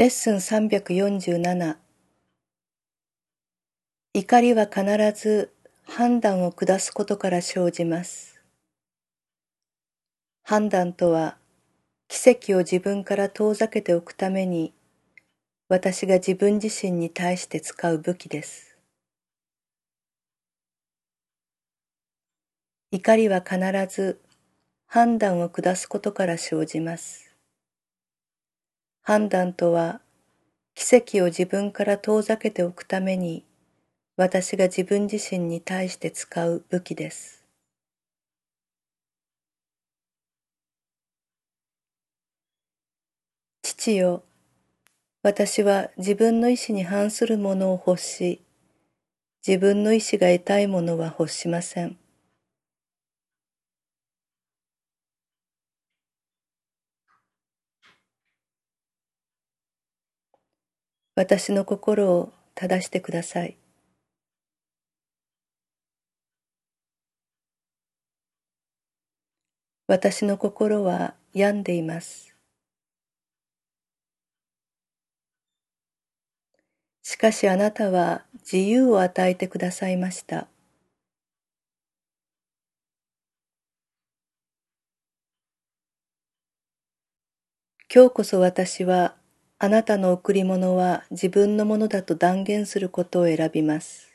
レッスン347怒りは必ず判断を下すことから生じます。判断とは奇跡を自分から遠ざけておくために私が自分自身に対して使う武器です。怒りは必ず判断を下すことから生じます。判断とは奇跡を自分から遠ざけておくために私が自分自身に対して使う武器です。父よ、私は自分の意志に反するものを欲し、自分の意志が得たいものは欲しません。私の心を正してください。私の心は病んでいます。しかしあなたは自由を与えてくださいました。今日こそ私はあなたの贈り物は自分のものだと断言することを選びます。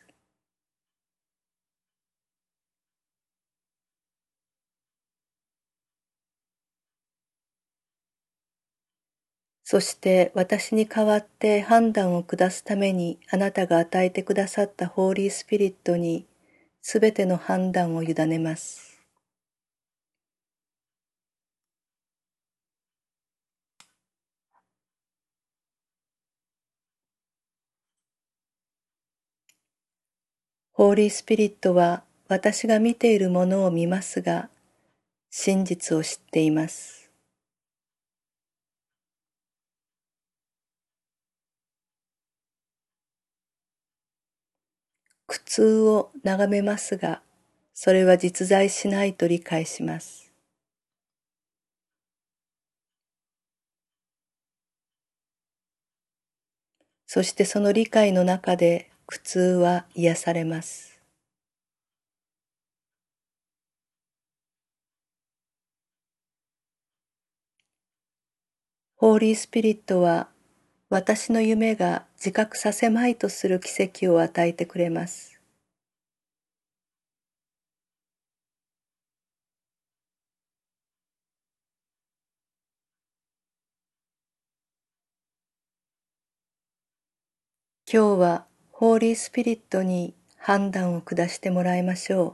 そして私に代わって判断を下すためにあなたが与えてくださったホーリースピリットにすべての判断を委ねます。ホーリースピリットは私が見ているものを見ますが、真実を知っています。苦痛を眺めますが、それは実在しないと理解します。そしてその理解の中で苦痛は癒されます。ホーリースピリットは私の夢が自覚させまいとする奇跡を与えてくれます。今日はホーリースピリットに判断を下してもらいましょう。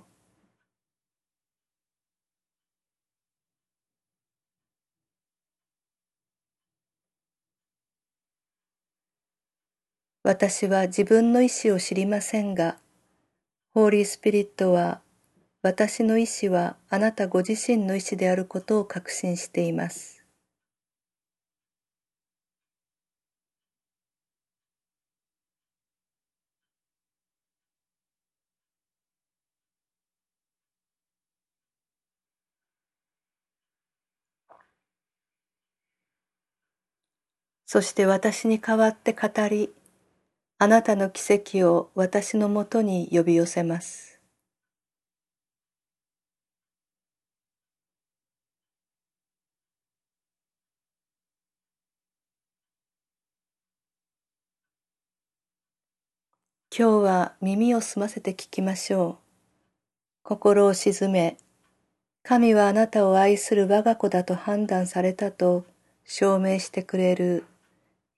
私は自分の意志を知りませんが、ホーリースピリットは私の意志はあなたご自身の意志であることを確信しています。そして私に代わって語り、あなたの奇跡を私のもとに呼び寄せます。今日は耳を澄ませて聞きましょう。心を静め、神はあなたを愛する我が子だと判断されたと証明してくれる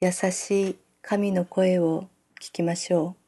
優しい神の声を聞きましょう。